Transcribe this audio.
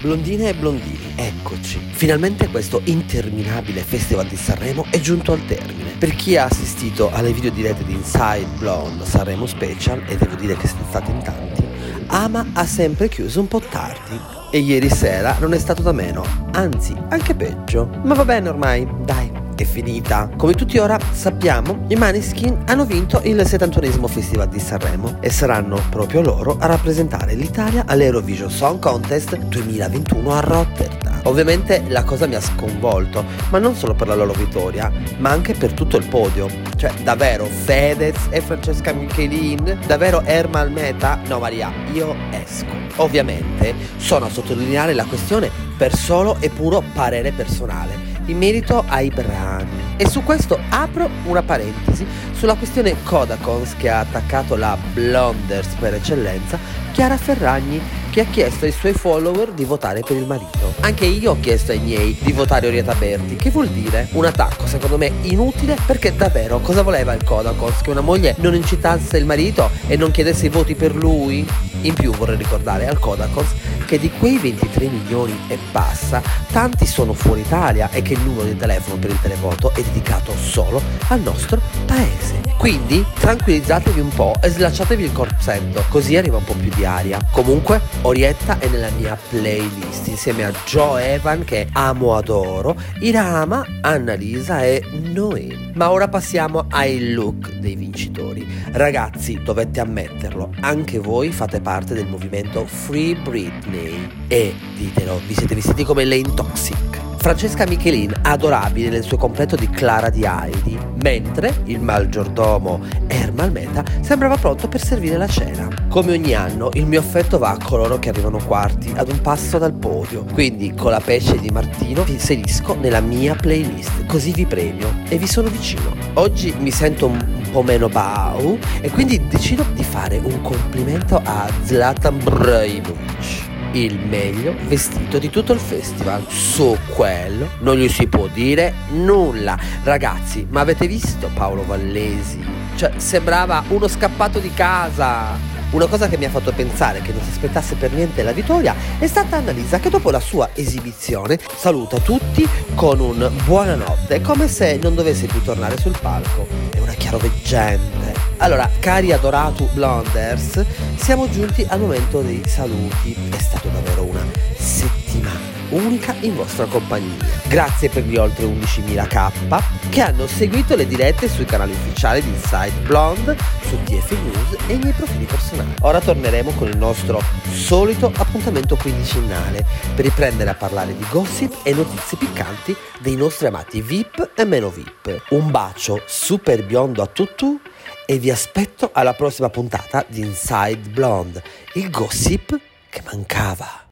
Blondine e blondini, eccoci. Finalmente questo interminabile Festival di Sanremo è giunto al termine. Per chi ha assistito alle video dirette di Inside Blonde Sanremo Special, e devo dire che siete stati in tanti, Ama ha sempre chiuso un po' tardi. E ieri sera non è stato da meno, anzi, anche peggio. Ma va bene ormai, dai, è finita. Come tutti ora sappiamo, i Maneskin hanno vinto il 71 Festival di Sanremo e saranno proprio loro a rappresentare l'Italia all'Eurovision Song Contest 2021 a Rotterdam. Ovviamente la cosa mi ha sconvolto, ma non solo per la loro vittoria, ma anche per tutto il podio. Cioè, davvero, Fedez e Francesca Michelin, davvero Ermal Meta? No Maria, io esco. Ovviamente sono a sottolineare la questione per solo e puro parere personale in merito ai brani. E su questo apro una parentesi sulla questione Kodakons che ha attaccato la Blonders per eccellenza, Chiara Ferragni, che ha chiesto ai suoi follower di votare per il marito. Anche io ho chiesto ai miei di votare Orietta Berti, che vuol dire un attacco secondo me inutile perché davvero cosa voleva il Kodakons? Che una moglie non incitasse il marito e non chiedesse i voti per lui? In più vorrei ricordare al Kodakos che di quei 23 milioni e passa, tanti sono fuori Italia e che il numero di telefono per il televoto è dedicato solo al nostro paese. Quindi tranquillizzatevi un po' e slacciatevi il corsetto, così arriva un po' più di aria. Comunque, Orietta è nella mia playlist insieme a Joe Evan che amo adoro, Irama, Annalisa e Noemi. Ma ora passiamo ai look dei vincitori. Ragazzi, dovete ammetterlo, anche voi fate parte del movimento Free Britney. E ditelo, vi siete vestiti come Lane Toxic. Francesca Michelin, adorabile nel suo completo di Clara di Heidi, mentre il maggiordomo Ermal Meta sembrava pronto per servire la cena. Come ogni anno, il mio affetto va a coloro che arrivano quarti, ad un passo dal podio, quindi con la pesce di Martino vi inserisco nella mia playlist, così vi premio e vi sono vicino. Oggi mi sento un po' meno bau e quindi decido di fare un complimento a Zlatan Brajmovic il meglio vestito di tutto il festival. Su quello non gli si può dire nulla. Ragazzi, ma avete visto Paolo Vallesi? Cioè, sembrava uno scappato di casa. Una cosa che mi ha fatto pensare che non si aspettasse per niente la vittoria è stata Annalisa che dopo la sua esibizione saluta tutti con un buonanotte, come se non dovesse più tornare sul palco. È una chiaroveggente. Allora, cari adoratu Blonders, siamo giunti al momento dei saluti. È stato davvero una settimana unica in vostra compagnia. Grazie per gli oltre 11.000 K che hanno seguito le dirette sui canali ufficiali di Inside Blonde, su TF News e i miei profili personali. Ora torneremo con il nostro solito appuntamento quindicinale per riprendere a parlare di gossip e notizie piccanti dei nostri amati VIP e meno VIP. Un bacio super biondo a tutti e vi aspetto alla prossima puntata di Inside Blonde, il gossip che mancava.